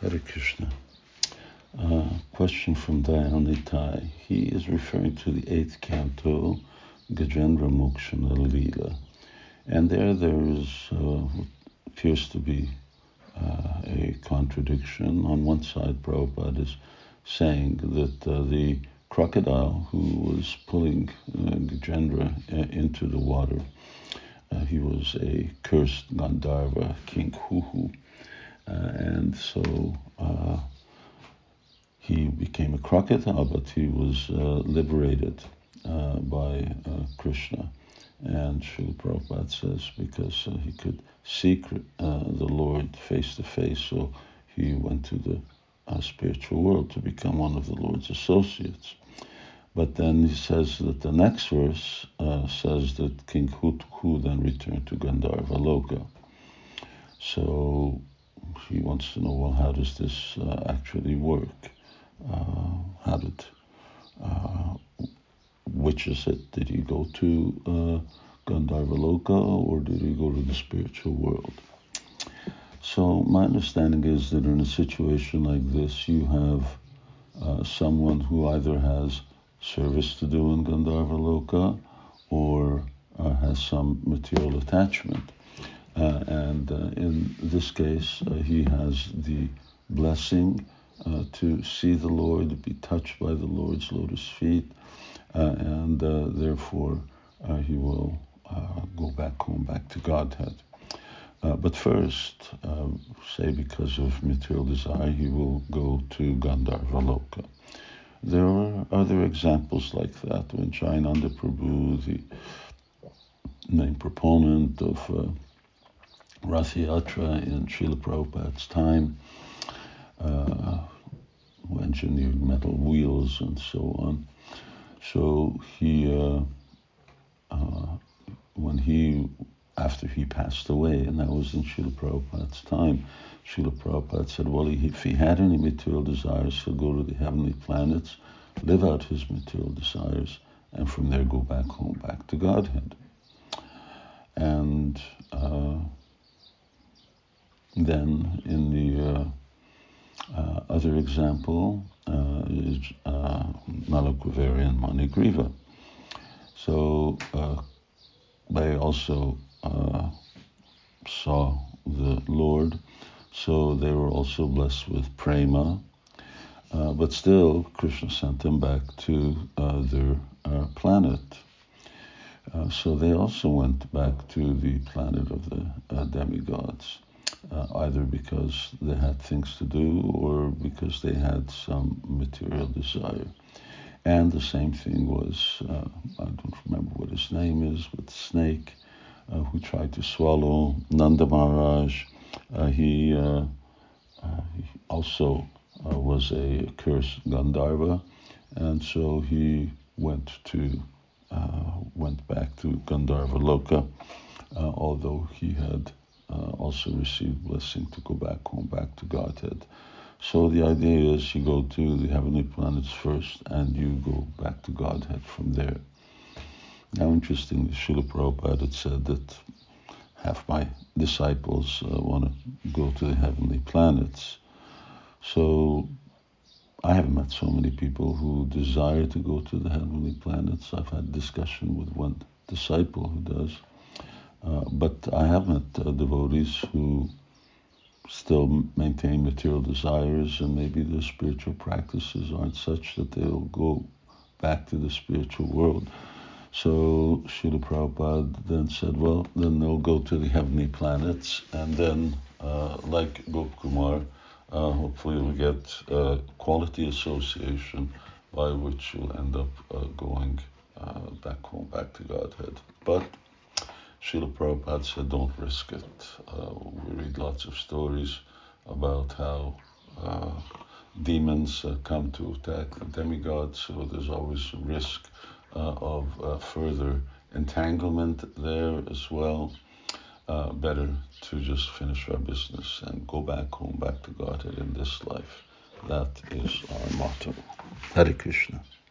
Hare Krishna. Uh, question from Dayanitai. He is referring to the eighth canto, Gajendra Mokshana Lila. And there there is uh, appears to be uh, a contradiction. On one side, Prabhupada is saying that uh, the crocodile who was pulling uh, Gajendra uh, into the water, uh, he was a cursed Gandharva, King Huhu. And so he became a crocodile, but he was uh, liberated uh, by uh, Krishna. And Srila Prabhupada says because uh, he could see uh, the Lord face to face, so he went to the uh, spiritual world to become one of the Lord's associates. But then he says that the next verse says that King Huhu then returned to Gandharva Loka. So he wants to know, well, how does this actually work? Uh, how did uh, which is it? Did he go to uh, Gandharva Loka or did he go to the spiritual world? So my understanding is that in a situation like this, you have uh, someone who either has service to do in Gandharva Loka or uh, has some material attachment. Uh, and uh, in this case, uh, he has the blessing uh, to see the Lord, be touched by the Lord's lotus feet, uh, and uh, therefore he will go back home, back to Godhead. but first, say because of material desire, he will go to Gandharva Loka. There are other examples like that when Jayananda Prabhu, the main proponent of uh, Rathayatra in Srila Prabhupada's time, uh, who engineered metal wheels and so on. So he, uh, uh, when he, after he passed away, and that was in Srila Prabhupada's time, Srila Prabhupada said, well, if he had any material desires, he'll go to the heavenly planets, live out his material desires, and from there go back home, back to Godhead. And then in the uh, uh, other example uh, is uh, and Manigriva. So they also uh, saw the Lord, so they were also blessed with prema. Uh, but still, Krishna sent them back to uh, their uh, planet. so they also went back to the planet of the demigods uh, either because they had things to do or because they had some material desire. And the same thing was, uh, I don't remember what his name is, but snake uh, who tried to swallow Nanda Maharaj. Uh, he, uh, uh, he, also was a cursed Gandharva, and so he went to went back to Gandharva Loka, although he had uh, also received blessing to go back home, back to Godhead. So the idea is you go to the heavenly planets first and you go back to Godhead from there. Now, interestingly, Srila Prabhupada had said that half my disciples uh, want to go to the heavenly planets. So I have met so many people who desire to go to the heavenly planets. I've had discussion with one disciple who does. Uh, but I have met uh, devotees who still maintain material desires and maybe their spiritual practices aren't such that they'll go back to the spiritual world. So Srila Prabhupada then said, well, then they'll go to the heavenly planets and then, uh, like Gop Kumar, uh, hopefully you'll get uh, quality association by which you'll end up uh, going back home, back to Godhead. But Srila Prabhupada said, don't risk it. Uh, we read lots of stories about how uh, demons uh, come to attack the demigods, so there's always risk uh, of uh, further entanglement there as well. Uh, better to just finish our business and go back home, back to Godhead in this life. That is our motto. Hare Krishna.